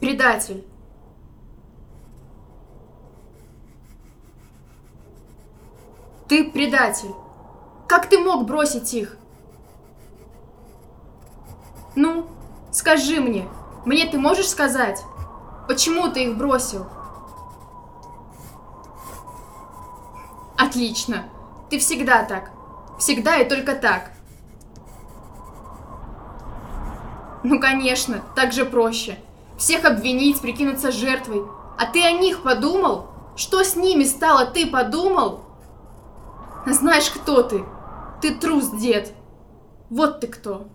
Предатель. Ты предатель. Как ты мог бросить их? Ну, скажи мне, мне ты можешь сказать, почему ты их бросил? Отлично. Ты всегда так. Всегда и только так. Ну, конечно, так же проще. Всех обвинить, прикинуться жертвой. А ты о них подумал? Что с ними стало, ты подумал? Знаешь, кто ты? Ты трус, дед. Вот ты кто.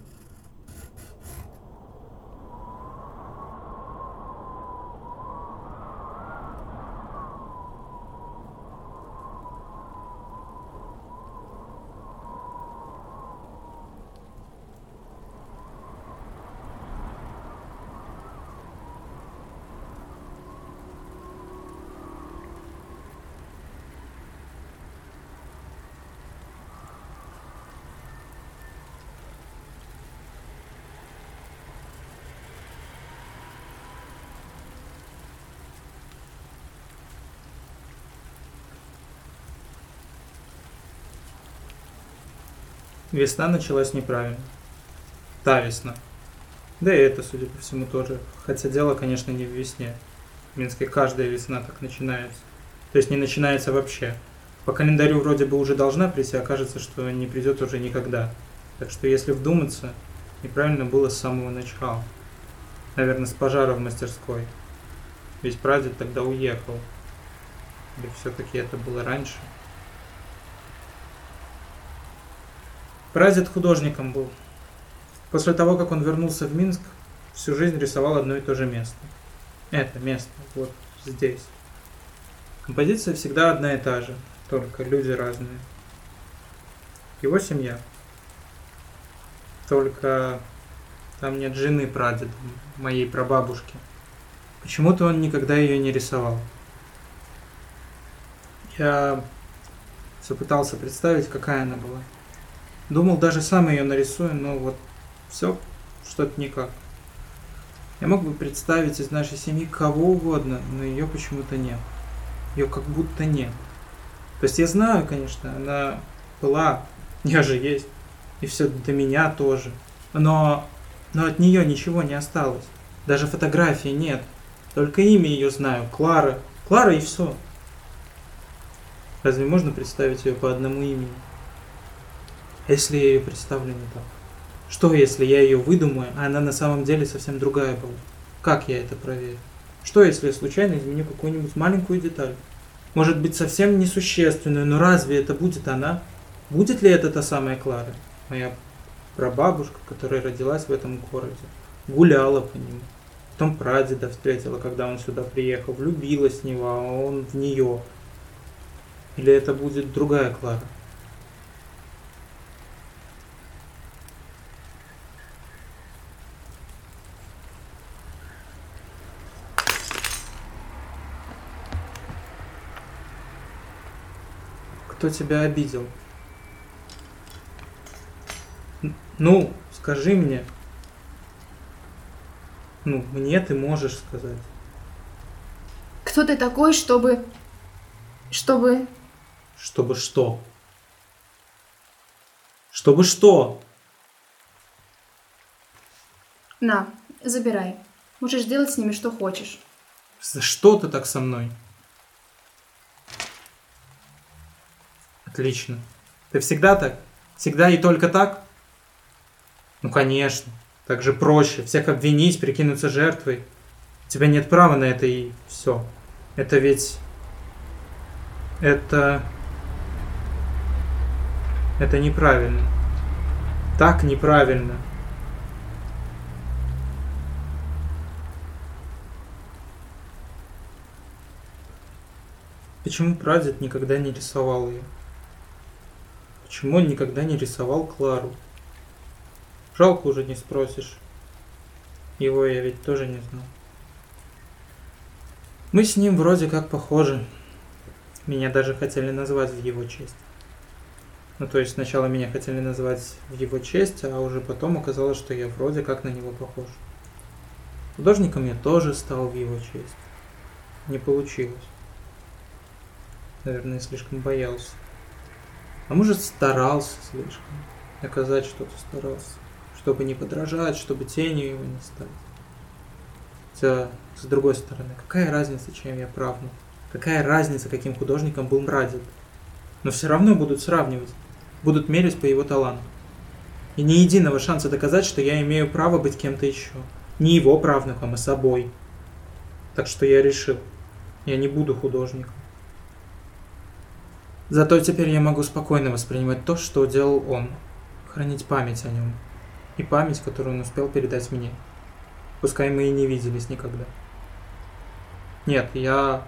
Весна началась неправильно. Та весна. Да и это, судя по всему, тоже. Хотя дело, конечно, не в весне. В Минске каждая весна так начинается. То есть не начинается вообще. По календарю вроде бы уже должна прийти, а кажется, что не придет уже никогда. Так что если вдуматься, неправильно было с самого начала. Наверное, с пожара в мастерской. Ведь прадед тогда уехал. Или все-таки это было раньше? Прадед художником был. После того, как он вернулся в Минск, всю жизнь рисовал одно и то же место. Это место, вот здесь. Композиция всегда одна и та же, только люди разные. Его семья. Только там нет жены прадеда, моей прабабушки. Почему-то он никогда ее не рисовал. Я все пытался представить, какая она была. Думал, даже сам ее нарисую, но вот все что-то никак. Я мог бы представить из нашей семьи кого угодно, но ее почему-то нет. Ее как будто нет. То есть я знаю, конечно, она была, я же есть, и все до меня тоже. Но, но от нее ничего не осталось. Даже фотографии нет. Только имя ее знаю. Клара. Клара и все. Разве можно представить ее по одному имени? А если я ее представлю не так? Что, если я ее выдумаю, а она на самом деле совсем другая была? Как я это проверю? Что, если я случайно изменю какую-нибудь маленькую деталь? Может быть, совсем несущественную, но разве это будет она? Будет ли это та самая Клара? Моя прабабушка, которая родилась в этом городе, гуляла по нему. Потом прадеда встретила, когда он сюда приехал, влюбилась в него, а он в нее. Или это будет другая Клара? Кто тебя обидел? Ну, скажи мне. Ну, мне ты можешь сказать. Кто ты такой, чтобы... Чтобы... Чтобы что? Чтобы что? На, забирай. Можешь делать с ними что хочешь. За что ты так со мной? Отлично. Ты всегда так? Всегда и только так? Ну, конечно. Так же проще. Всех обвинить, прикинуться жертвой. У тебя нет права на это и все. Это ведь... Это... Это неправильно. Так неправильно. Почему прадед никогда не рисовал ее? Почему он никогда не рисовал Клару? Жалко уже не спросишь. Его я ведь тоже не знал. Мы с ним вроде как похожи. Меня даже хотели назвать в его честь. Ну, то есть сначала меня хотели назвать в его честь, а уже потом оказалось, что я вроде как на него похож. Художником я тоже стал в его честь. Не получилось. Наверное, слишком боялся. А может, старался слишком. Доказать что-то старался. Чтобы не подражать, чтобы тенью его не стать. Хотя, с другой стороны, какая разница, чем я правнук? Какая разница, каким художником был прадед? Но все равно будут сравнивать. Будут мерить по его таланту. И ни единого шанса доказать, что я имею право быть кем-то еще. Не его правнуком, а собой. Так что я решил, я не буду художником. Зато теперь я могу спокойно воспринимать то, что делал он. Хранить память о нем. И память, которую он успел передать мне. Пускай мы и не виделись никогда. Нет, я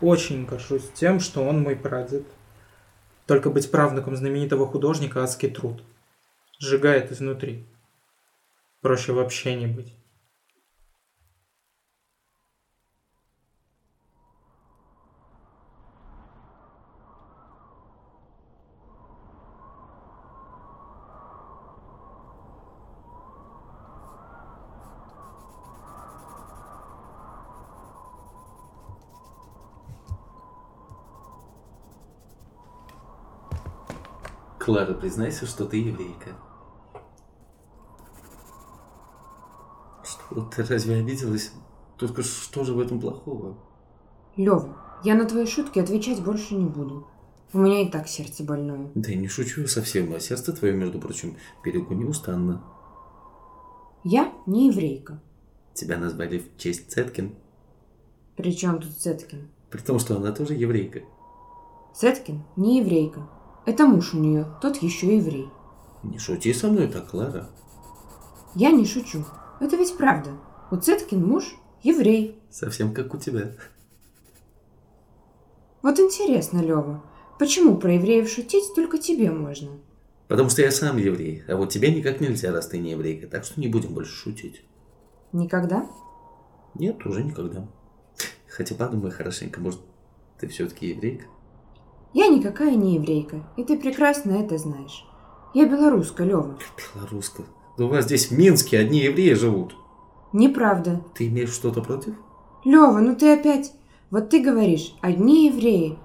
очень горжусь тем, что он мой прадед. Только быть правнуком знаменитого художника – адский труд. Сжигает изнутри. Проще вообще не быть. Клара, признайся, что ты еврейка. Что, ты разве обиделась? Только что же в этом плохого? Лёва, я на твои шутки отвечать больше не буду. У меня и так сердце больное. Да я не шучу совсем, а сердце твое, между прочим, берегу неустанно. Я не еврейка. Тебя назвали в честь Цеткин. При чем тут Цеткин? При том, что она тоже еврейка. Цеткин не еврейка. Это муж у нее, тот еще еврей. Не шути со мной так, Клара. Я не шучу. Это ведь правда. У Цеткин муж еврей. Совсем как у тебя. Вот интересно, Лева, почему про евреев шутить только тебе можно? Потому что я сам еврей, а вот тебе никак нельзя, раз ты не еврейка, так что не будем больше шутить. Никогда? Нет, уже никогда. Хотя подумай хорошенько, может, ты все-таки еврейка? Я никакая не еврейка, и ты прекрасно это знаешь. Я белоруска, Лёва. Белоруска? Да у вас здесь в Минске одни евреи живут. Неправда. Ты имеешь что-то против? Лёва, ну ты опять... Вот ты говоришь, одни евреи.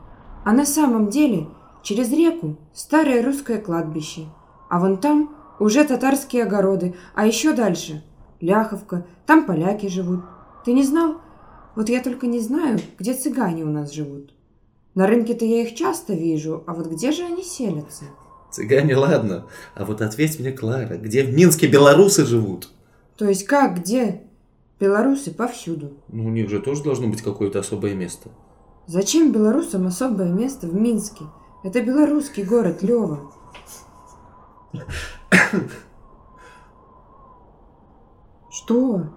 А на самом деле через реку старое русское кладбище. А вон там уже татарские огороды, а еще дальше Ляховка, там поляки живут. Ты не знал? Вот я только не знаю, где цыгане у нас живут. На рынке-то я их часто вижу, а вот где же они селятся? Цыгане, ладно. А вот ответь мне, Клара, где в Минске белорусы живут? То есть как, где? Белорусы повсюду. Ну, у них же тоже должно быть какое-то особое место. Зачем белорусам особое место в Минске? Это белорусский город, Лева. Что?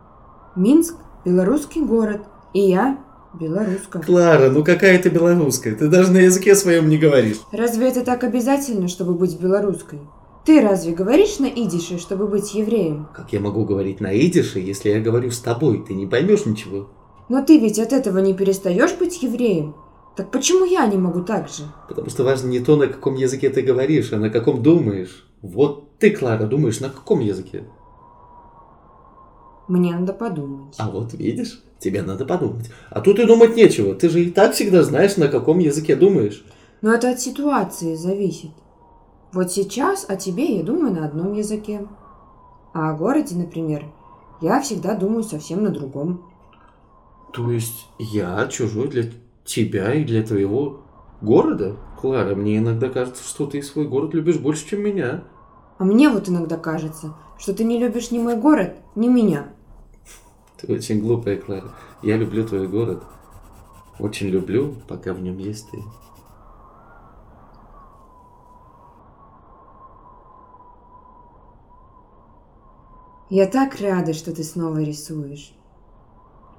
Минск – белорусский город, и я Белоруска. Клара, ну какая ты белорусская? Ты даже на языке своем не говоришь. Разве это так обязательно, чтобы быть белорусской? Ты разве говоришь на идише, чтобы быть евреем? Как я могу говорить на идише, если я говорю с тобой? Ты не поймешь ничего. Но ты ведь от этого не перестаешь быть евреем. Так почему я не могу так же? Потому что важно не то, на каком языке ты говоришь, а на каком думаешь. Вот ты, Клара, думаешь, на каком языке? Мне надо подумать. А вот видишь, тебе надо подумать. А тут и думать нечего. Ты же и так всегда знаешь, на каком языке думаешь. Но это от ситуации зависит. Вот сейчас о тебе я думаю на одном языке. А о городе, например, я всегда думаю совсем на другом. То есть я чужой для тебя и для твоего города? Клара, мне иногда кажется, что ты свой город любишь больше, чем меня. А мне вот иногда кажется, что ты не любишь ни мой город, ни меня. Ты очень глупая, Клара. Я люблю твой город. Очень люблю, пока в нем есть ты. Я так рада, что ты снова рисуешь.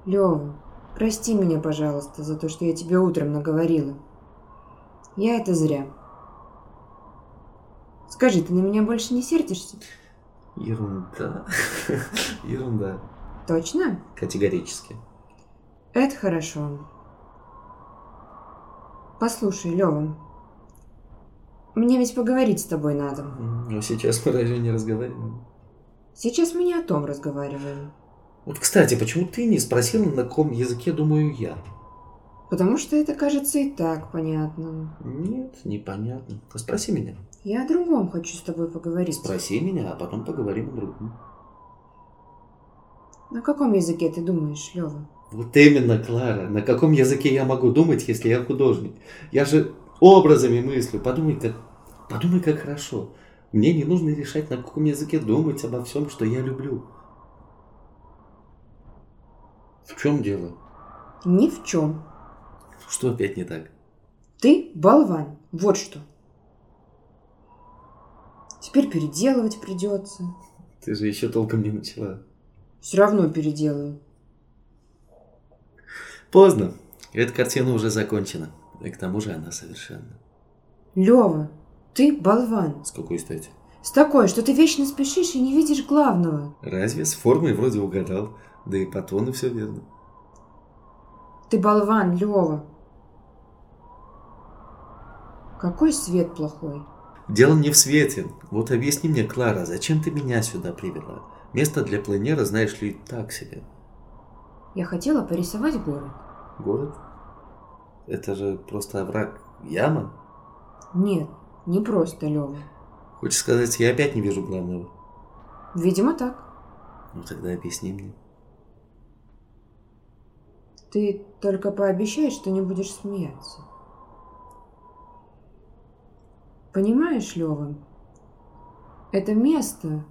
Лёва, прости меня, пожалуйста, за то, что я тебе утром наговорила. Я это зря. Скажи, ты на меня больше не сердишься? Ерунда. Ерунда. Точно? Категорически. Это хорошо. Послушай, Лёва, мне ведь поговорить с тобой надо. Но сейчас мы разве не разговариваем? Сейчас мы не о том разговариваем. Вот, кстати, почему ты не спросила, на каком языке думаю я? Потому что это кажется и так понятным. Нет, непонятно. Спроси меня. Я о другом хочу с тобой поговорить. Спроси меня, а потом поговорим о другом. На каком языке ты думаешь, Лева? Вот именно, Клара. На каком языке я могу думать, если я художник? Я же образами мыслю. Подумай, как, подумай, как хорошо. Мне не нужно решать, на каком языке думать обо всем, что я люблю. В чем дело? Ни в чем. Что опять не так? Ты болван. Вот что. Теперь переделывать придется. Ты же еще толком не начала. Все равно переделаю. Поздно. Эта картина уже закончена. И к тому же она совершенна. Лева, ты болван. С какой стати? С такой, что ты вечно спешишь и не видишь главного. Разве с формой вроде угадал? Да и по тону все верно. Ты болван, Лева. Какой свет плохой. Дело не в свете. Вот объясни мне, Клара, зачем ты меня сюда привела? Место для планера, знаешь ли, так себе. Я хотела порисовать город. Город? Это же просто овраг. Яма? Нет, не просто, Лева. Хочешь сказать, я опять не вижу главного? Видимо, так. Ну тогда объясни мне. Ты только пообещай, что не будешь смеяться. Понимаешь, Лева, это место,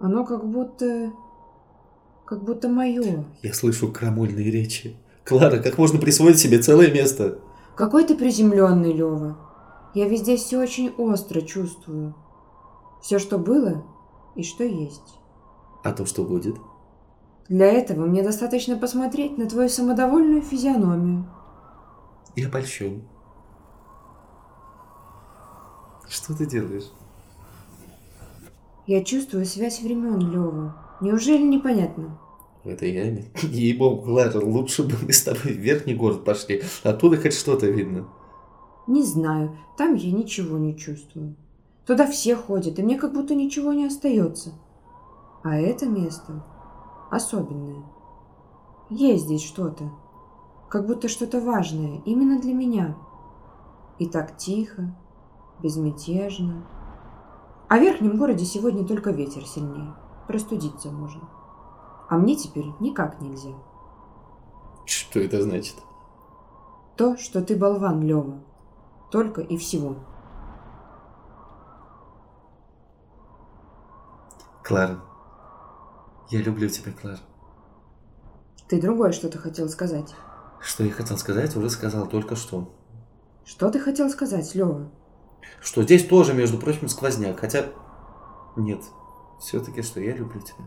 оно как будто... как будто мое. Я слышу крамольные речи. Клара, как можно присвоить себе целое место? Какой ты приземленный, Лева. Я везде все очень остро чувствую. Все, что было и что есть. А то, что будет? Для этого мне достаточно посмотреть на твою самодовольную физиономию. Я польщен. Что ты делаешь? Я чувствую связь времен, Лева. Неужели непонятно? В этой яме? Ей-богу, Клара, лучше бы мы с тобой в верхний город пошли. Оттуда хоть что-то видно. Не знаю, там я ничего не чувствую. Туда все ходят, и мне как будто ничего не остается. А это место особенное. Есть здесь что-то. Как будто что-то важное именно для меня. И так тихо, безмятежно. А в верхнем городе сегодня только ветер сильнее. Простудиться можно. А мне теперь никак нельзя. Что это значит? То, что ты болван, Лева. Только и всего. Клара, я люблю тебя, Клара. Ты другое что-то хотел сказать. Что я хотел сказать, уже сказал только что. Что ты хотел сказать, Лева? Что здесь тоже, между прочим, сквозняк. Хотя... Нет. Все-таки, что я люблю тебя.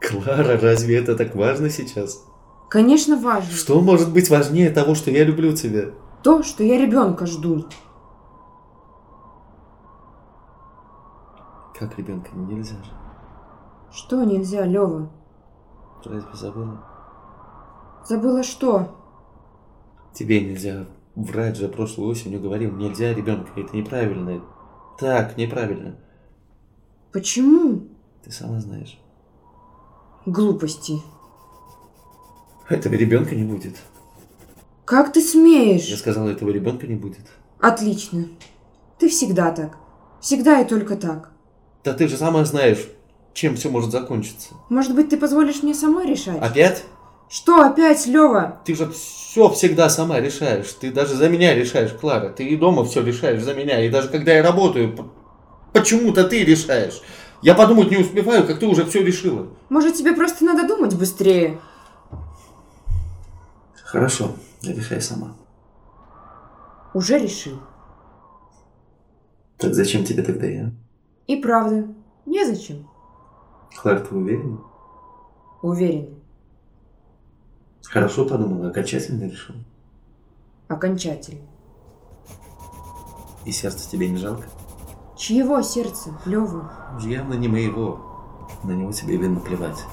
Клара, разве это так важно сейчас? Конечно, важно. Что может быть важнее того, что я люблю тебя? То, что я ребенка жду. Как ребенка нельзя же. Что нельзя, Лева? Разве забыла? Забыла что? Тебе нельзя. Врать же прошлой осенью говорил, нельзя ребенка. Это неправильно. Так, неправильно. Почему? Ты сама знаешь. Глупости. Этого ребенка не будет. Как ты Я смеешь? сказал, этого ребенка не будет. Отлично. Ты всегда так. Всегда и только так. Да ты же сама знаешь, чем все может закончиться. Может быть, ты позволишь мне самой решать? Опять? Что опять, Лева? Ты же все всегда сама решаешь. Ты даже за меня решаешь, Клара. Ты и дома все решаешь за меня. И даже когда я работаю, почему-то ты решаешь. Я подумать не успеваю, как ты уже все решила. Может, тебе просто надо думать быстрее? Хорошо, решай сама. Уже решил. Так зачем тебе тогда я? И правда, незачем. Клара, ты уверена? Уверен. Хорошо подумала, окончательно решил. Окончательно. И сердце тебе не жалко? Чьего сердца, Лева? Явно не моего. На него тебе видно плевать.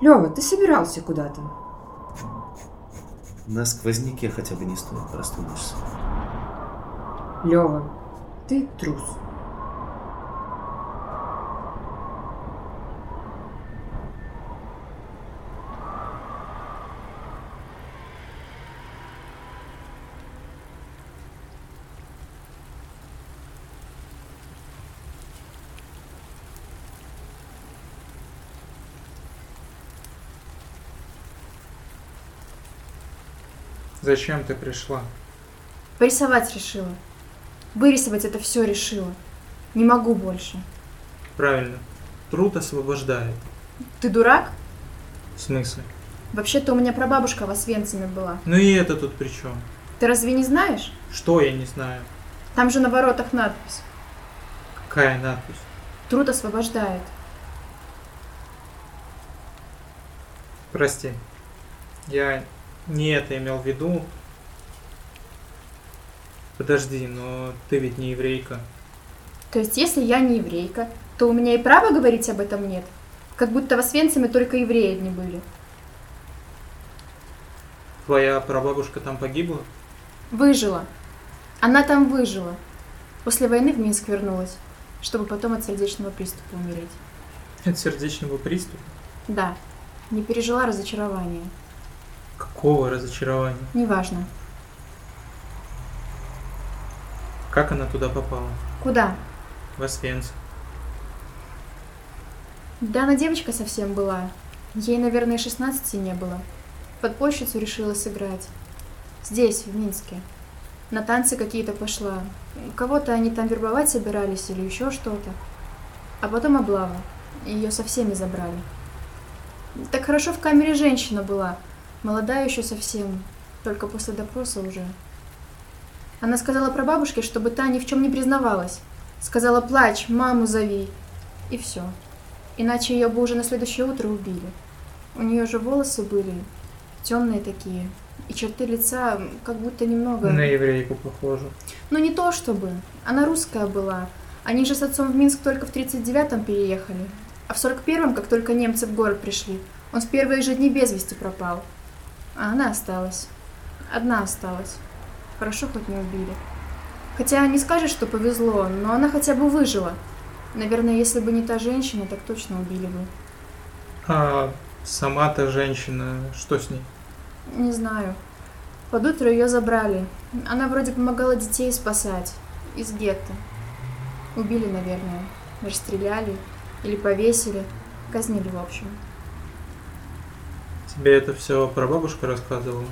Лева, ты собирался куда-то? На сквозняке хотя бы не стоит простудишься. Лева, ты трус. Зачем ты пришла? Порисовать решила. Вырисовать это все решила. Не могу больше. Правильно. Труд освобождает. Ты дурак? В смысле? Вообще-то у меня прабабушка в Освенциме была. Ну и это тут при чем? Ты разве не знаешь? Что я не знаю? Там же на воротах надпись. Какая надпись? Труд освобождает. Прости. Я не это имел в виду. Подожди, но ты ведь не еврейка. То есть, если я не еврейка, то у меня и права говорить об этом нет? Как будто в Освенциме только евреи одни были. Твоя прабабушка там погибла? Выжила. Она там выжила. После войны в Минск вернулась, чтобы потом от сердечного приступа умереть. От сердечного приступа? Да, не пережила разочарования. Какого разочарования? Неважно. Как она туда попала? Куда? В Освенцим. Да она девочка совсем была. Ей, наверное, 16 не было. Подпольщицу решила сыграть. Здесь, в Минске. На танцы какие-то пошла. Кого-то они там вербовать собирались или еще что-то. А потом облава. Ее со всеми забрали. Так хорошо в камере женщина была. Молодая еще совсем. Только после допроса уже. Она сказала про бабушке, чтобы та ни в чем не признавалась. Сказала, плачь, маму зови. И все. Иначе ее бы уже на следующее утро убили. У нее же волосы были темные такие. И черты лица как будто немного... На еврейку похоже. Ну не то чтобы. Она русская была. Они же с отцом в Минск только в 39-м переехали. А в 41-м, как только немцы в город пришли, он в первые же дни без вести пропал. А она осталась. Одна осталась. Хорошо хоть не убили. Хотя не скажешь, что повезло, но она хотя бы выжила. Наверное, если бы не та женщина, так точно убили бы. А сама-то женщина, что с ней? Не знаю. Под утро ее забрали. Она вроде помогала детей спасать. Из гетто. Убили, наверное. Расстреляли. Или повесили. Казнили, в общем. Тебе это все про бабушку рассказывала?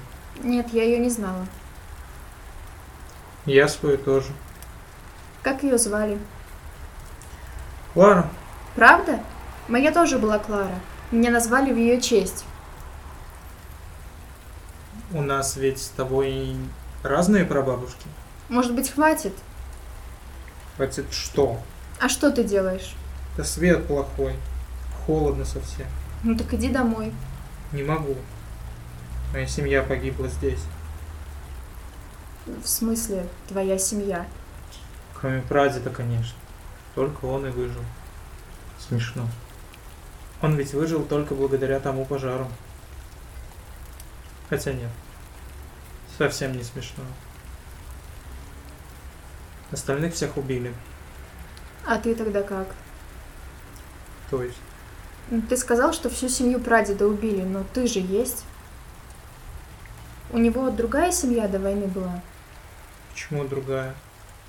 Нет, я ее не знала. Я свою тоже. Как ее звали? Клара? Правда? Моя тоже была Клара. Меня назвали в ее честь. У нас ведь с тобой разные прабабушки. Может быть, хватит? Хватит что? А что ты делаешь? Да свет плохой. Холодно совсем. Ну так иди домой. Не могу. Моя семья погибла здесь. В смысле, твоя семья? Кроме прадеда, конечно. Только он и выжил. Смешно. Он ведь выжил только благодаря тому пожару. Хотя нет. Совсем не смешно. Остальных всех убили. А ты тогда как? То есть, Ты сказал, что всю семью прадеда убили, но ты же есть. У него другая семья до войны была? почему другая?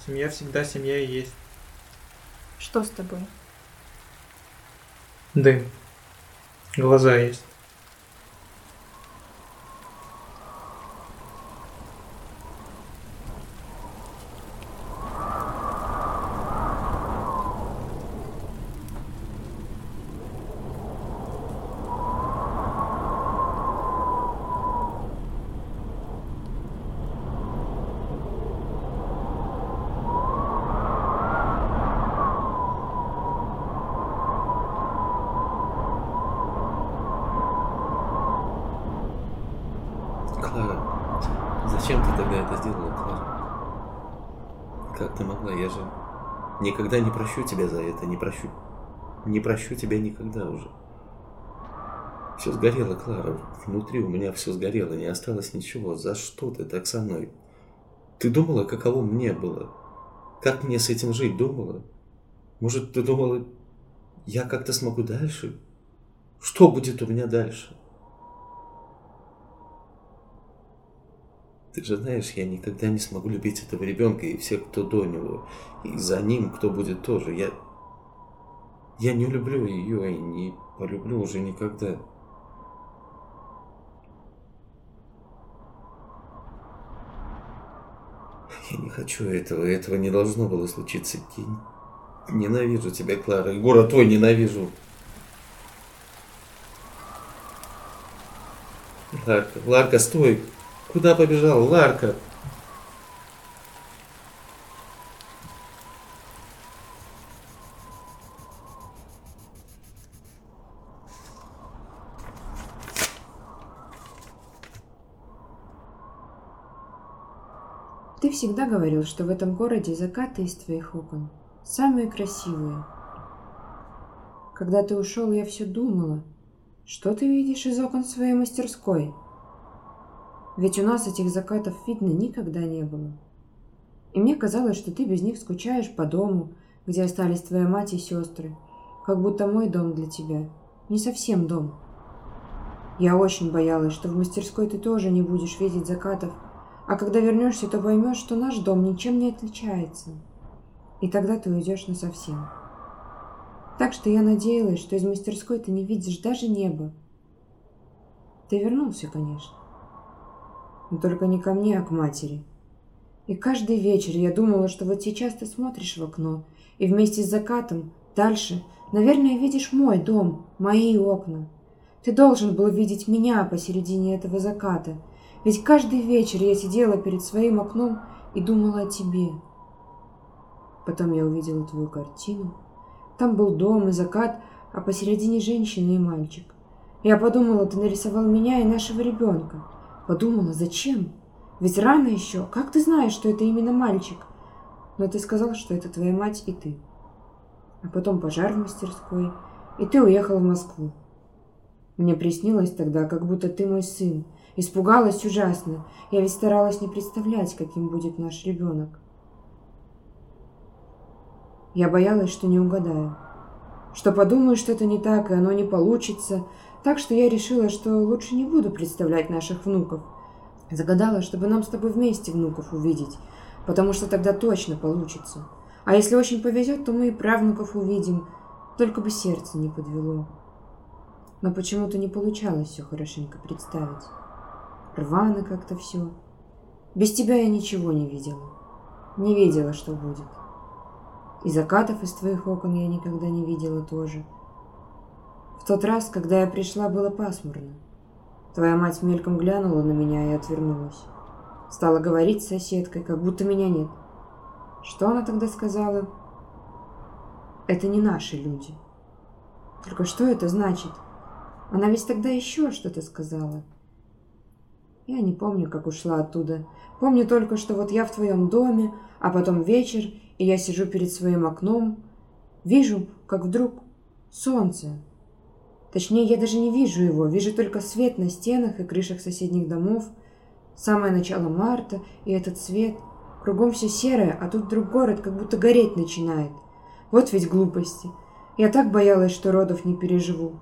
Семья всегда семья и есть. Что с тобой? Дым. Глаза есть. Клара, зачем ты тогда это сделала, Клара? Как ты могла? Я же никогда не прощу тебя за это, не прощу. Не прощу тебя никогда уже. Все сгорело, Клара. Внутри у меня все сгорело, не осталось ничего. За что ты так со мной? Ты думала, каково мне было? Как мне с этим жить, думала? Может, ты думала, я как-то смогу дальше? Что будет у меня дальше? Ты же знаешь, я никогда не смогу любить этого ребенка и всех, кто до него. И за ним, кто будет тоже. Я... Я не люблю ее и не полюблю уже никогда. хочу этого, этого не должно было случиться. Я ненавижу тебя, Клара, и город твой ненавижу. Ларка, Ларка, стой! Куда побежал, Ларка? Ты всегда говорил, что в этом городе закаты из твоих окон самые красивые. Когда ты ушел, я все думала, что ты видишь из окон своей мастерской. Ведь у нас этих закатов видно никогда не было. И мне казалось, что ты без них скучаешь по дому, где остались твоя мать и сестры, как будто мой дом для тебя не совсем дом. Я очень боялась, что в мастерской ты тоже не будешь видеть закатов, а когда вернешься, то поймешь, что наш дом ничем не отличается. И тогда ты уйдешь насовсем. Так что я надеялась, что из мастерской ты не видишь даже неба. Ты вернулся, конечно. Но только не ко мне, а к матери. И каждый вечер я думала, что вот сейчас ты смотришь в окно, и вместе с закатом дальше, наверное, видишь мой дом, мои окна. Ты должен был видеть меня посередине этого заката — ведь каждый вечер я сидела перед своим окном и думала о тебе. Потом я увидела твою картину. Там был дом и закат, а посередине женщина и мальчик. Я подумала, ты нарисовал меня и нашего ребенка. Подумала, зачем? Ведь рано еще. Как ты знаешь, что это именно мальчик? Но ты сказал, что это твоя мать и ты. А потом пожар в мастерской, и ты уехал в Москву. Мне приснилось тогда, как будто ты мой сын, Испугалась ужасно. Я ведь старалась не представлять, каким будет наш ребенок. Я боялась, что не угадаю. Что подумаю, что это не так, и оно не получится. Так что я решила, что лучше не буду представлять наших внуков. Загадала, чтобы нам с тобой вместе внуков увидеть, потому что тогда точно получится. А если очень повезет, то мы и правнуков увидим, только бы сердце не подвело. Но почему-то не получалось все хорошенько представить рвано как-то все. Без тебя я ничего не видела. Не видела, что будет. И закатов из твоих окон я никогда не видела тоже. В тот раз, когда я пришла, было пасмурно. Твоя мать мельком глянула на меня и отвернулась. Стала говорить с соседкой, как будто меня нет. Что она тогда сказала? Это не наши люди. Только что это значит? Она ведь тогда еще что-то сказала. Я не помню, как ушла оттуда. Помню только, что вот я в твоем доме, а потом вечер, и я сижу перед своим окном. Вижу, как вдруг солнце. Точнее, я даже не вижу его, вижу только свет на стенах и крышах соседних домов. Самое начало марта, и этот свет. Кругом все серое, а тут вдруг город как будто гореть начинает. Вот ведь глупости. Я так боялась, что родов не переживу.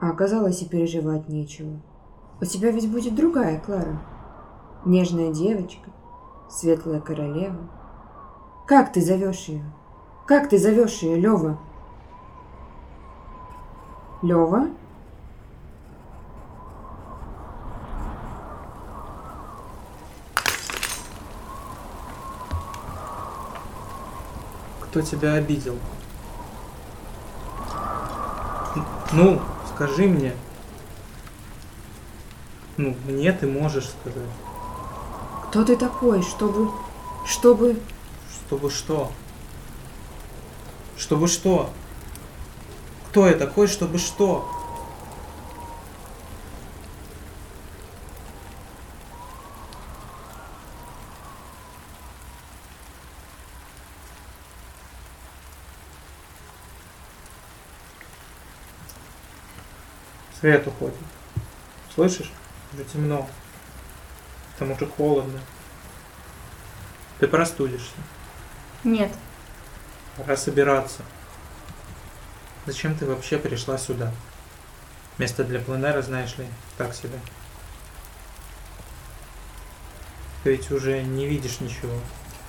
А оказалось и переживать нечего. У тебя ведь будет другая Клара. Нежная девочка, светлая королева. Как ты зовешь ее? Как ты зовешь ее, Лева? Лева? Кто тебя обидел? Ну, скажи мне. Ну, мне ты можешь сказать. Кто ты такой, чтобы... Чтобы... Чтобы что? Чтобы что? Кто я такой, чтобы что? Свет уходит. Слышишь? Уже темно. Там уже холодно. Ты простудишься. Нет. Пора собираться. Зачем ты вообще пришла сюда? Место для пленера, знаешь ли, так себе. Ты ведь уже не видишь ничего.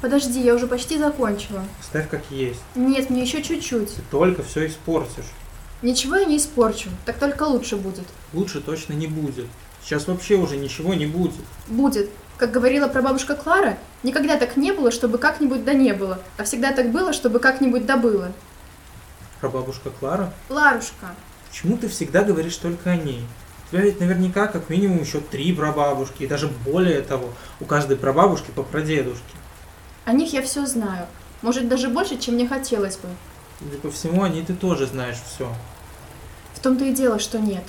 Подожди, я уже почти закончила. Оставь как есть. Нет, мне еще чуть-чуть. Ты только все испортишь. Ничего я не испорчу, так только лучше будет. Лучше точно не будет. Сейчас вообще уже ничего не будет. Будет. Как говорила прабабушка Клара, Никогда так не было, чтобы как-нибудь да не было, а всегда так было, чтобы как-нибудь да было. Прабабушка Клара? Ларушка, Почему ты всегда говоришь только о ней? У тебя ведь наверняка как минимум еще три прабабушки, и даже более того, у каждой прабабушки по прадедушке. о них я все знаю. Может, даже больше, чем мне хотелось бы. Судя по всему, о ней ты тоже знаешь все. В том-то и дело, что нет.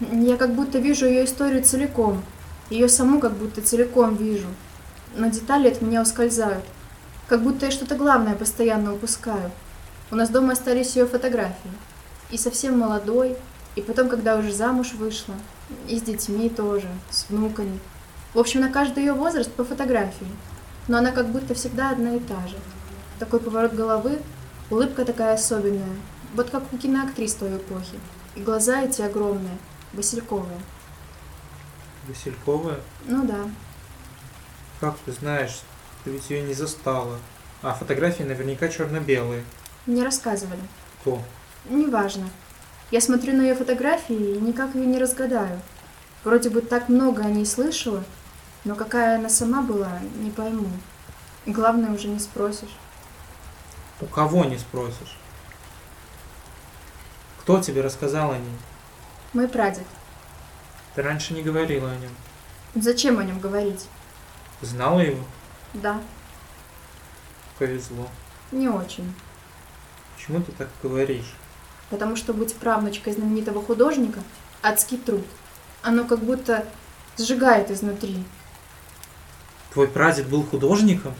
Я как будто вижу ее историю целиком. Ее саму как будто целиком вижу. Но детали от меня ускользают. Как будто я что-то главное постоянно упускаю. У нас дома остались ее фотографии. И совсем молодой, и потом, когда уже замуж вышла. И с детьми тоже, с внуками. В общем, на каждый ее возраст по фотографии. Но она как будто всегда одна и та же. Такой поворот головы, улыбка такая особенная. Вот как у киноактрис той эпохи. И глаза эти огромные, васильковые. Васильковая? Ну да. Как ты знаешь, ты ведь ее не застала. А фотографии наверняка черно-белые. Не рассказывали. Кто? Неважно. Я смотрю на ее фотографии и никак ее не разгадаю. Вроде бы так много о ней слышала, но какая она сама была, не пойму. И главное, уже не спросишь. У кого не спросишь? Кто тебе рассказал о ней? Мой прадед. Ты раньше не говорила о нем. Зачем о нем говорить? Знала его? Да, Повезло. не очень. Почему ты так говоришь? Потому что быть правнучкой знаменитого художника – адский труд. Оно как будто сжигает изнутри. Твой прадед был художником?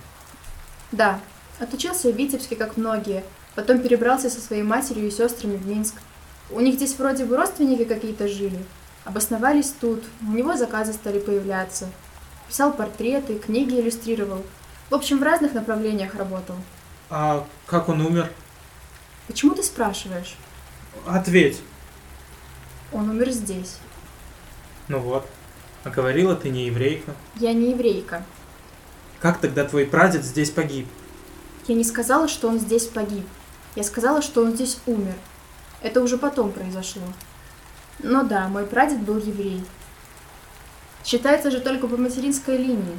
Да, отучился в Витебске, как многие. Потом перебрался со своей матерью и сестрами в Минск. У них здесь вроде бы родственники какие-то жили. Обосновались тут, у него заказы стали появляться. Писал портреты, книги иллюстрировал. В общем, в разных направлениях работал. А как он умер? Почему ты спрашиваешь? Ответь. Он умер здесь. Ну вот. А говорила ты не еврейка. Я не еврейка. Как тогда твой прадед здесь погиб? Я не сказала, что он здесь погиб. Я сказала, что он здесь умер. Это уже потом произошло. Но да, мой прадед был еврей. Считается же только по материнской линии.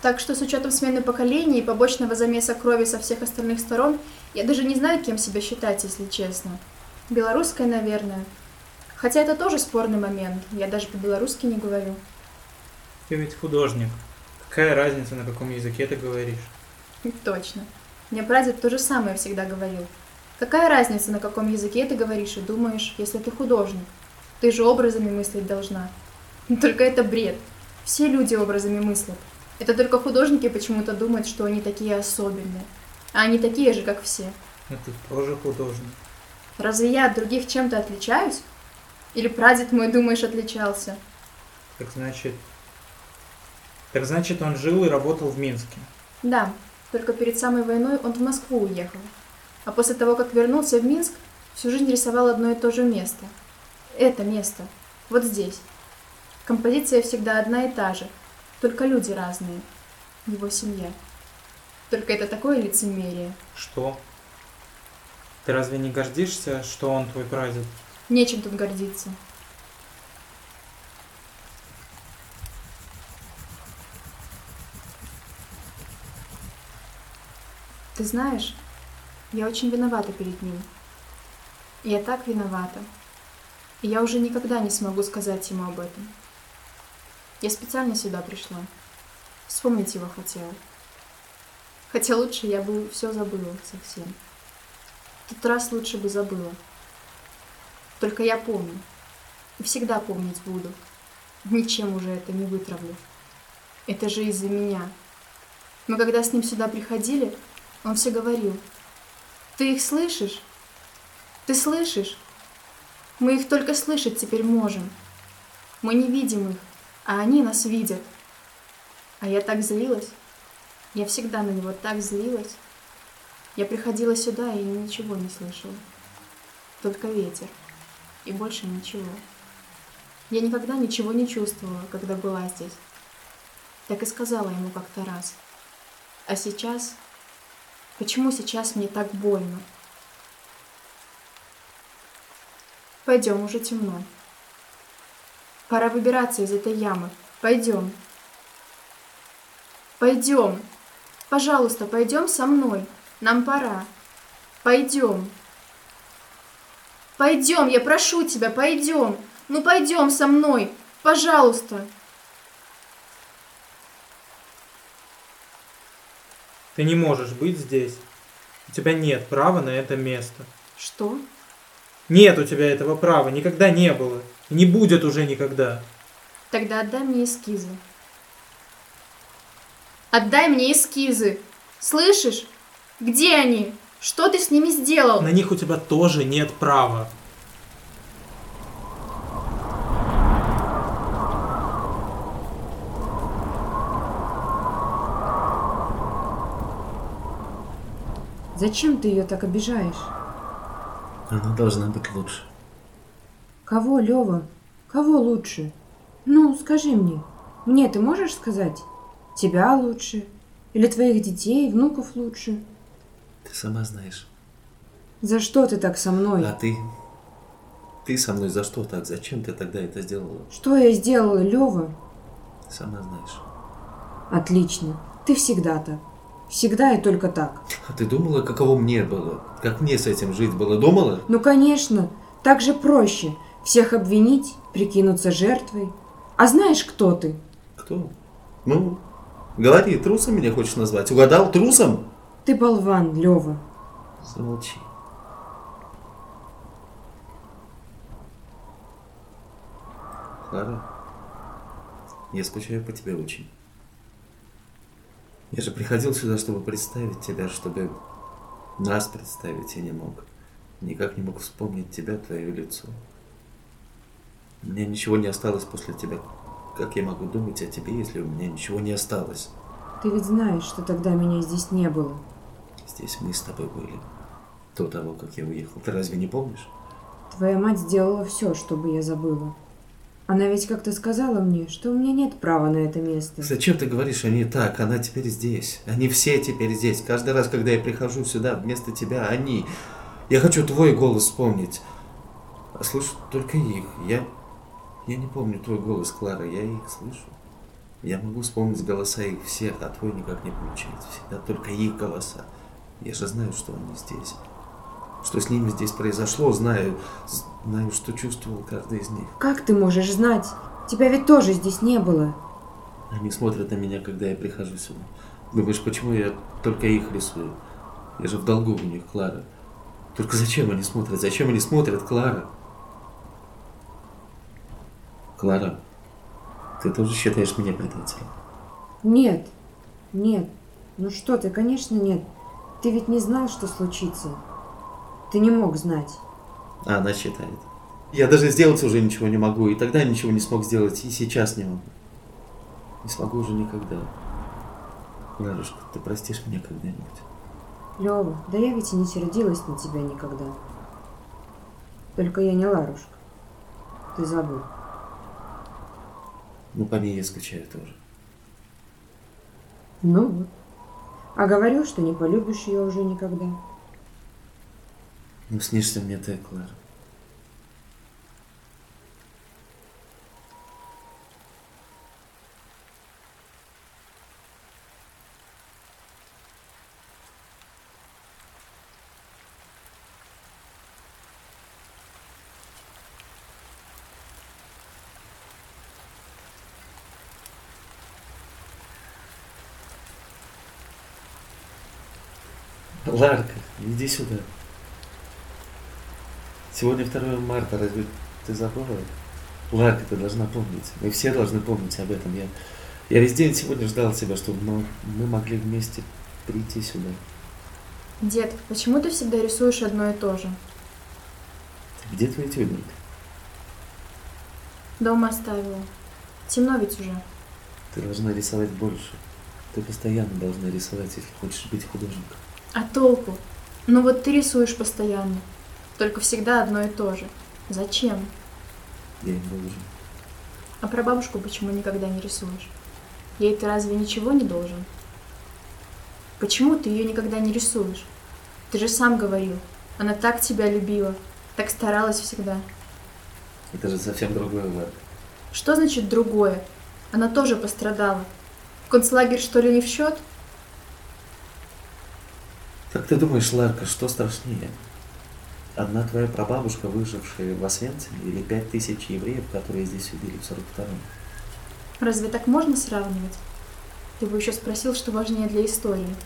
Так что с учетом смены поколений и побочного замеса крови со всех остальных сторон, я даже не знаю, кем себя считать, если честно. Белорусской, наверное. Хотя это тоже спорный момент, я даже по-белорусски не говорю. Ты ведь художник. Какая разница, на каком языке ты говоришь? Точно. Мне прадед то же самое всегда говорил. Какая разница, на каком языке ты говоришь и думаешь, если ты художник? Ты же образами мыслить должна. Только это бред. Все люди образами мыслят. Это только художники почему-то думают, что они такие особенные. А они такие же, как все. Ты тоже художник. Разве я от других чем-то отличаюсь? Или прадед мой, думаешь, отличался? Так значит... Так значит, он жил и работал в Минске. Да, только перед самой войной он в Москву уехал. А после того, как вернулся в Минск, всю жизнь рисовал одно и то же место. Это место. Вот здесь. Композиция всегда одна и та же, только люди разные. Его семья. Только это такое лицемерие. Что? Ты разве не гордишься, что он твой прадед? Нечем тут гордиться. Ты знаешь, я очень виновата перед ним. Я так виновата. И я уже никогда не смогу сказать ему об этом. Я специально сюда пришла. Вспомнить его хотела. Хотя лучше я бы все забыла совсем. В тот раз лучше бы забыла. Только я помню. И всегда помнить буду. Ничем уже это не вытравлю. Это же из-за меня. Мы когда с ним сюда приходили, он все говорил. Ты их слышишь? Ты слышишь? Мы их только слышать теперь можем. Мы не видим их, а они нас видят. А я так злилась. Я всегда на него так злилась. Я приходила сюда и ничего не слышала. Только ветер. И больше ничего. Я никогда ничего не чувствовала, когда была здесь. Так и сказала ему как-то раз. А сейчас... Почему сейчас мне так больно? Пойдем, уже темно. Пора выбираться из этой ямы. Пойдем. Пойдем. Пожалуйста, пойдем со мной. Нам пора. Пойдем. Пойдем, я прошу тебя, пойдем. Ну пойдем со мной, пожалуйста. Ты не можешь быть здесь. У тебя нет права на это место. Что? Нет у тебя этого права, никогда не было. Не будет уже никогда. Тогда отдай мне эскизы. Отдай мне эскизы. Слышишь? Где они? Что ты с ними сделал? На них у тебя тоже нет права. Зачем ты ее так обижаешь? Она должна быть лучше. Кого, Лева? Кого лучше? Ну, скажи мне. Мне ты можешь сказать? Тебя лучше? Или твоих детей, внуков лучше? Ты сама знаешь. За что ты так со мной? А ты? Ты со мной за что так? Зачем ты тогда это сделала? Что я сделала, Лева? Ты сама знаешь. Отлично. Ты всегда так. Всегда и только так. А ты думала, каково мне было? Как мне с этим жить было? Думала? Ну, конечно, так же проще. Всех обвинить, прикинуться жертвой. А знаешь, кто ты? Кто? Ну, говори, трусом меня хочешь назвать? Угадал? Трусом? Ты болван, Лева. Замолчи. Клара, я скучаю по тебе очень. Я же приходил сюда, чтобы представить тебя, чтобы нас представить я не мог. Никак не мог вспомнить тебя, твое лицо. Меня ничего не осталось после тебя. Как я могу думать о тебе, если у меня ничего не осталось? Ты ведь знаешь, что тогда меня здесь не было. Здесь мы с тобой были. До того, как я уехал. Ты разве не помнишь? Твоя мать сделала все, чтобы я забыла. Она ведь как-то сказала мне, что у меня нет права на это место. Зачем ты говоришь они так? Она теперь здесь. Они все теперь здесь. Каждый раз, когда я прихожу сюда, вместо тебя они. Я хочу твой голос вспомнить. А слышу только их. Я, я не помню твой голос, Клара. Я их слышу. Я могу вспомнить голоса их всех, а твой никак не получается. Всегда только их голоса. Я же знаю, что они здесь. Что с ними здесь произошло, знаю. Знаю, что чувствовал каждый из них. Как ты можешь знать? Тебя ведь тоже здесь не было. Они смотрят на меня, когда я прихожу сюда. Думаешь, почему я только их рисую? Я же в долгу у них, Клара. Только зачем они смотрят? Зачем они смотрят, Клара? Клара, ты тоже считаешь меня предателем? Нет, нет. Ну что ты, конечно, нет. Ты ведь не знал, что случится. Ты не мог знать. А она считает. Я даже сделать уже ничего не могу, и тогда ничего не смог сделать, и сейчас не могу. Не смогу уже никогда. Ларушка, ты простишь меня когда-нибудь? Лева, да я ведь и не сердилась на тебя никогда. Только я не Ларушка. Ты забыл. Ну, по ней я скучаю тоже. Ну вот. А говорил, что не полюбишь ее уже никогда. Ну, снишься мне ты, Клара. Ларка, иди сюда. Сегодня 2 марта, разве ты забыла? Ларка, ты должна помнить. Мы все должны помнить об этом. Я, я весь день сегодня ждал тебя, чтобы мы, мы могли вместе прийти сюда. Дед, почему ты всегда рисуешь одно и то же? Где твой тюбик? Дома оставила. Темно ведь уже. Ты должна рисовать больше. Ты постоянно должна рисовать, если хочешь быть художником. А толку? Ну вот ты рисуешь постоянно. Только всегда одно и то же. Зачем? Я им должен. А про бабушку почему никогда не рисуешь? Ей ты разве ничего не должен? Почему ты ее никогда не рисуешь? Ты же сам говорил, она так тебя любила, так старалась всегда. Это же совсем другое, Ларка. Что значит другое? Она тоже пострадала. В концлагерь что ли не в счет? Как ты думаешь, Ларка, что страшнее? Одна твоя прабабушка, выжившая в Освенциме, или пять тысяч евреев, которые здесь убили в 42-м? Разве так можно сравнивать? Ты бы еще спросил, что важнее для истории.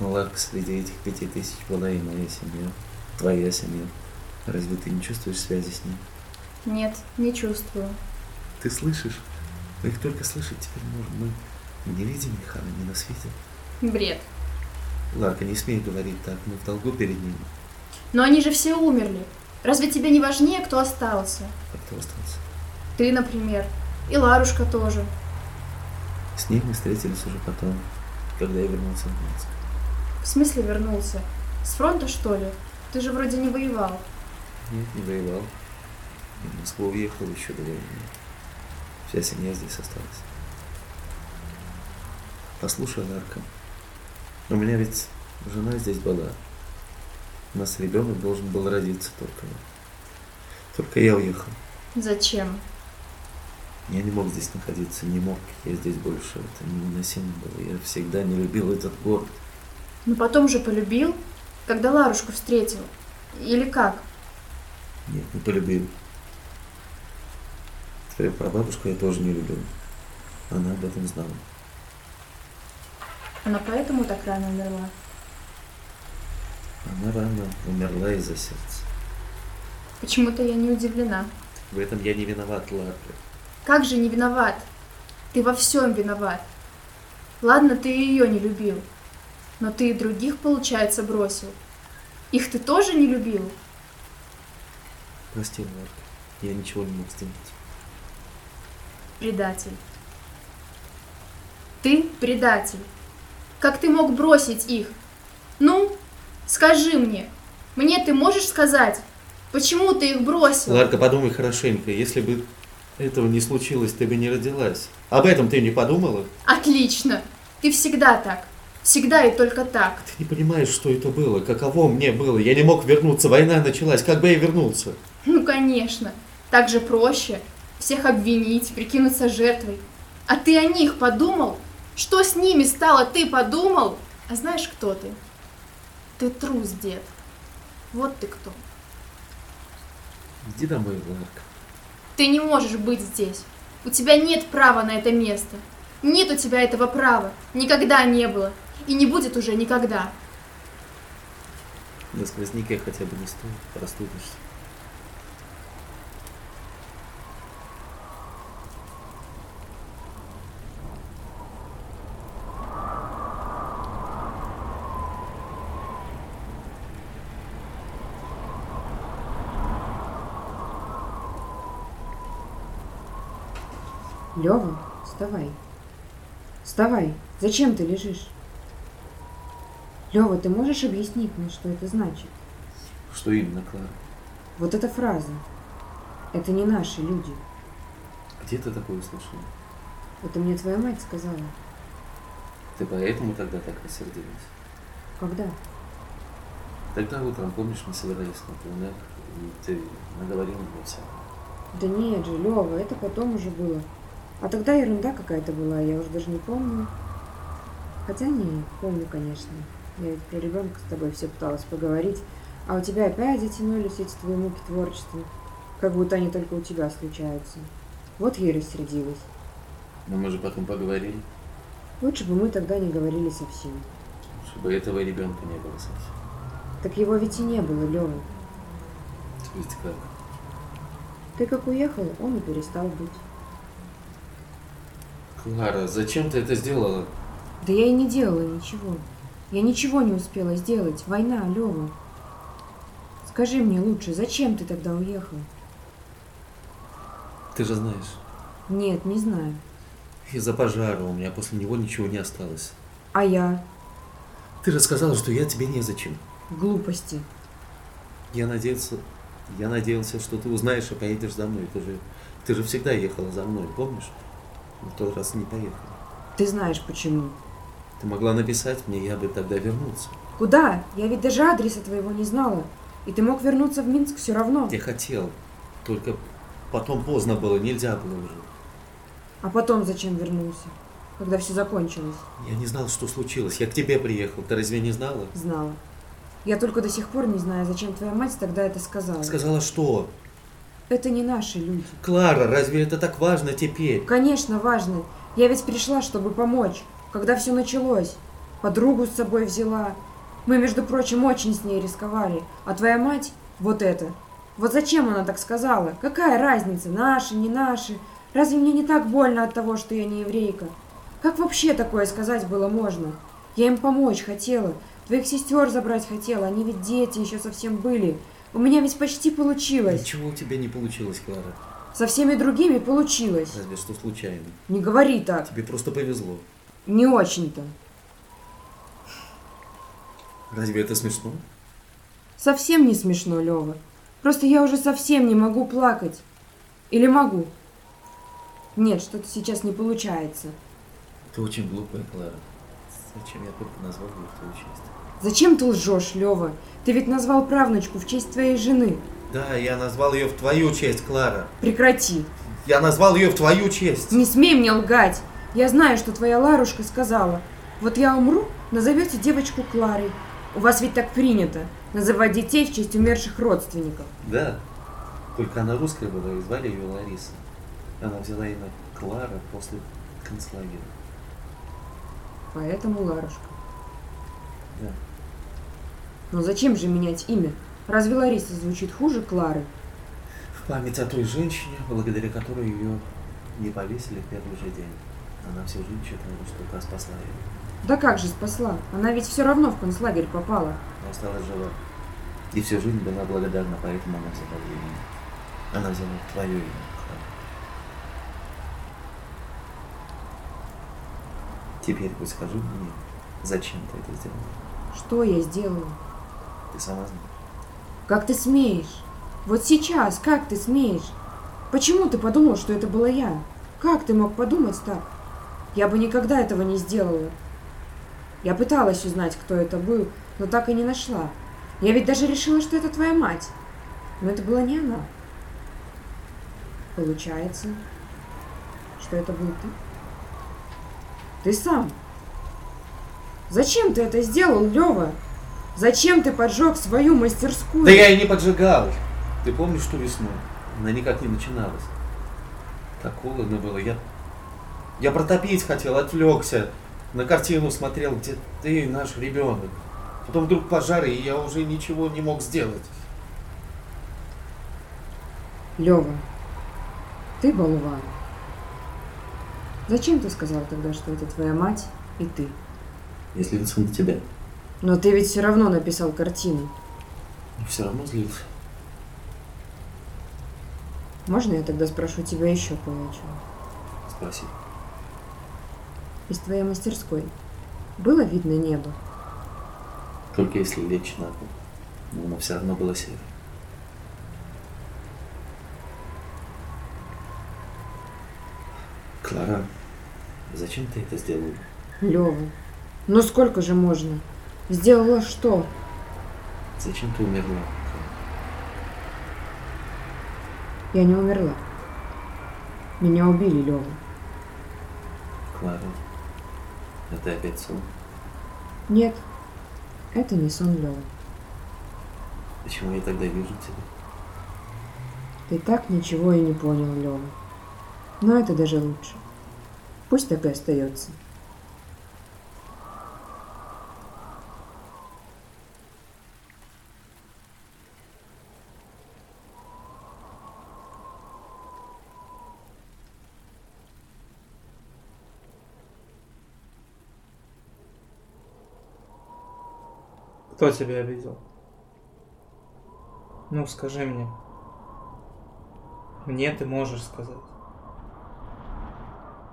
Ну, Ларка, среди этих пяти тысяч была и моя семья, твоя семья. Разве ты не чувствуешь связи с ней? Нет, не чувствую. Ты слышишь? Мы их только слышать теперь можем. Мы не видим их, а они нас видят. Бред. Ларка, не смей говорить так, мы в долгу перед ними. Но они же все умерли. Разве тебе не важнее, кто остался? А кто остался? Ты, например. И Ларушка тоже. С ней мы встретились уже потом, когда я вернулся в Минск. В смысле вернулся? С фронта, что ли? Ты же вроде не воевал. Нет, не воевал. В Москву уехал еще до войны. Вся семья здесь осталась. Послушай, Ларка, у меня ведь жена здесь была. У нас ребенок должен был родиться только. Только я уехал. Зачем? Я не мог здесь находиться, не мог. Я здесь больше. Это невыносимо было. Я всегда не любил этот город. Ну потом же полюбил, когда Ларушку встретил. Или как? Нет, не полюбил. Твою прабабушку я тоже не любил. Она об этом знала. Она поэтому так рано умерла. Она рано умерла из-за сердца. Почему-то я не удивлена. В этом я не виноват, Ларка. Как же не виноват? Ты во всем виноват. Ладно, ты ее не любил. Но ты и других, получается, бросил. Их ты тоже не любил? Прости, Ларка. Я ничего не мог сделать. Предатель. Ты предатель. Как ты мог бросить их? Ну, скажи мне. Мне ты можешь сказать, почему ты их бросил? Ларка, подумай хорошенько. Если бы этого не случилось, ты бы не родилась. Об этом ты не подумала? Отлично. Ты всегда так. Всегда и только так. Ты не понимаешь, что это было, каково мне было. Я не мог вернуться, война началась. Как бы я вернулся? Ну, конечно. Так же проще. Всех обвинить, прикинуться жертвой. А ты о них подумал? Что с ними стало, ты подумал? А знаешь, кто ты? Ты трус, дед. Вот ты кто. Иди домой, Ларка. Ты не можешь быть здесь. У тебя нет права на это место. Нет у тебя этого права. Никогда не было. И не будет уже никогда. На сквозняке хотя бы не стоит, простудишься. Лева, вставай. Вставай. Зачем ты лежишь? Лева, ты можешь объяснить мне, что это значит? Что именно, Клара? Вот эта фраза. Это не наши люди. Где ты такое услышала? Это мне твоя мать сказала. Ты поэтому тогда так рассердилась? Когда? Тогда утром, помнишь, мы собирались на планер, и ты наговорила мне всякого. Да нет же, Лева, это потом уже было. А тогда ерунда какая-то была, я уже даже не помню. Хотя не, помню, конечно. Я ведь про ребенка с тобой все пыталась поговорить, а у тебя опять затянулись эти твои муки творчества, как будто они только у тебя случаются. Вот я и рассердилась. Но мы же потом поговорили, Лучше бы мы тогда не говорили совсем. чтобы этого ребенка не было совсем. Так его ведь и не было, Лева. Есть как? Ты как уехал, он и перестал быть. Клара, зачем ты это сделала? Да я и не делала ничего. Я ничего не успела сделать. Война, Лева. Скажи мне лучше, зачем ты тогда уехал? Ты же знаешь, Нет, не знаю. из-за пожара у меня после него ничего не осталось. А я? Ты же сказала, что я тебе незачем. Глупости. Я надеялся, я надеялся, что ты узнаешь и поедешь за мной. Ты же, ты же всегда ехала за мной, помнишь? В тот раз не поехала. Ты знаешь почему. Ты могла написать мне, я бы тогда вернулся. Куда? Я ведь даже адреса твоего не знала. И ты мог вернуться в Минск все равно. Я хотел, только потом поздно было, нельзя было уже. А потом зачем вернулся? когда все закончилось? Я не знал, что случилось. Я к тебе приехал. Ты разве не знала? Знала. Я только до сих пор не знаю, зачем твоя мать тогда это сказала. Сказала что? Это не наши люди. Клара, разве это так важно теперь? Конечно, важно. Я ведь пришла, чтобы помочь, когда все началось. Подругу с собой взяла. Мы, между прочим, очень с ней рисковали. А твоя мать – вот это. Вот зачем она так сказала? Какая разница, наши, не наши? Разве мне не так больно от того, что я не еврейка? Как вообще такое сказать было можно? Я им помочь хотела, твоих сестер забрать хотела, они ведь дети еще совсем были. У меня ведь почти получилось. Ничего у тебя не получилось, Клара. Со всеми другими получилось. Разве что случайно. Не говори так. Тебе просто повезло. Не очень-то. Разве это смешно? Совсем не смешно, Лева. Просто я уже совсем не могу плакать. Или могу? Нет, что-то сейчас не получается. Ты очень глупая, Клара. Зачем я только назвал ее в твою честь? Зачем ты лжешь, Лева? Ты ведь назвал правнучку в честь твоей жены. Да, я назвал ее в твою честь, Клара. Прекрати. Я назвал ее в твою честь. Не смей мне лгать. Я знаю, что твоя Ларушка сказала. Вот я умру, назовете девочку Кларой. У вас ведь так принято называть детей в честь умерших родственников. Да. Только она русская была и звали ее Лариса. Она взяла имя Клара после концлагеря. Поэтому Ларушка. Да. Но зачем же менять имя? Разве Лариса звучит хуже Клары? В память о той женщине, благодаря которой ее не повесили в первый же день. Она всю жизнь считала, что та спасла ее. Да как же спасла? Она ведь все равно в концлагерь попала. Но осталась жива. И всю жизнь была благодарна, поэтому она взяла ее имя. Она взяла твое имя. Теперь хоть скажи мне, зачем ты это сделала? Что я сделала? Ты сама знаешь. Как ты смеешь? Вот сейчас, как ты смеешь? Почему ты подумал, что это была я? Как ты мог подумать так? Я бы никогда этого не сделала. Я пыталась узнать, кто это был, но так и не нашла. Я ведь даже решила, что это твоя мать. Но это была не она. Получается, что это был ты? Ты сам. Зачем ты это сделал, Лева? Зачем ты поджег свою мастерскую? Да я и не поджигал. Ты помнишь, что весной? Она никак не начиналась. Так холодно было. Я, я протопить хотел, отвлекся. На картину смотрел, где ты, наш ребенок. Потом вдруг пожар, и я уже ничего не мог сделать. Лева, ты болван. Зачем ты сказал тогда, что это твоя мать и ты? Если лицо на тебя. Но ты ведь все равно написал картину. Но все равно злился. Можно я тогда спрошу тебя еще кое о чем? Спроси. Из твоей мастерской было видно небо? Только если лечь на пол. Но оно все равно было серое. Клара, зачем ты это сделала? Лева, ну сколько же можно? Сделала что? Зачем ты умерла? Я не умерла. Меня убили, Лева. Клара, это опять сон? Нет, это не сон, Лева. Почему я тогда вижу тебя? Ты так ничего и не понял, Лева. Но это даже лучше. Пусть так и остается. Кто тебя обидел? Ну, скажи мне. Мне ты можешь сказать.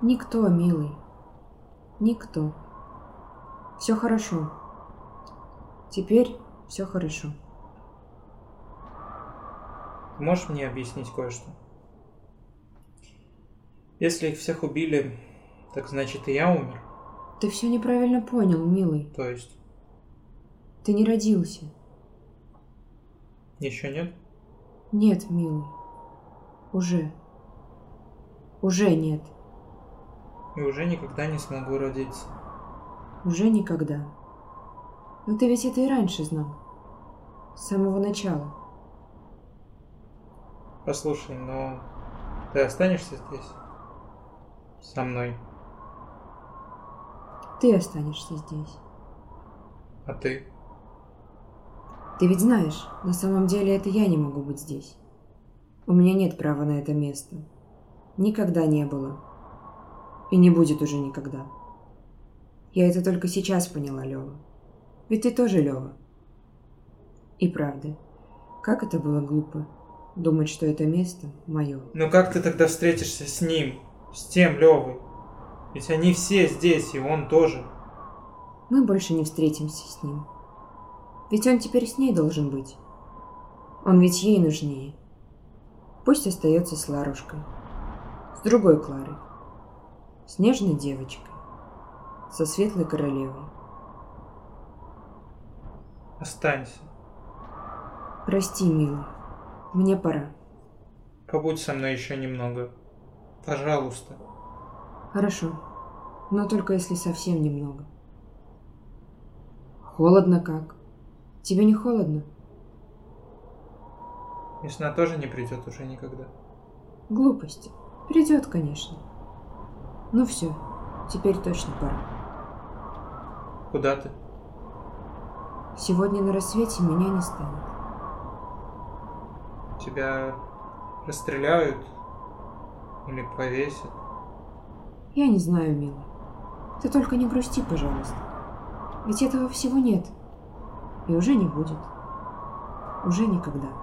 Никто, милый. Никто. Все хорошо. Теперь все хорошо. Ты можешь мне объяснить кое-что? Если их всех убили, так значит и я умер. Ты все неправильно понял, милый. То есть, Ты не родился. еще нет? Нет, милый. Уже. Уже нет. И уже никогда не смогу родиться. Уже никогда. Но ты ведь это и раньше знал. С самого начала. Послушай, но ты останешься здесь? Со мной. Ты останешься здесь. А ты? Ты ведь знаешь, на самом деле это я не могу быть здесь. У меня нет права на это место. Никогда не было. И не будет уже никогда. Я это только сейчас поняла, Лёва. Ведь ты тоже Лёва. И правда, как это было глупо думать, что это место мое. Ну как ты тогда встретишься с ним? С тем Левой? Ведь они все здесь, и он тоже. Мы больше не встретимся с ним. Ведь он теперь с ней должен быть. Он ведь ей нужнее. Пусть остается с Ларушкой. С другой Кларой. С нежной девочкой. Со светлой королевой. Останься. Прости, милый. Мне пора. Побудь со мной еще немного. Пожалуйста. Хорошо. Но только если совсем немного. Холодно как? Тебе не холодно? Весна тоже не придет уже никогда. Глупости. Придет, конечно. Ну все, теперь точно пора. Куда ты? Сегодня на рассвете меня не станет. Тебя расстреляют или повесят? Я не знаю, милый. Ты только не грусти, пожалуйста. Ведь этого всего нет. И уже не будет. Уже никогда.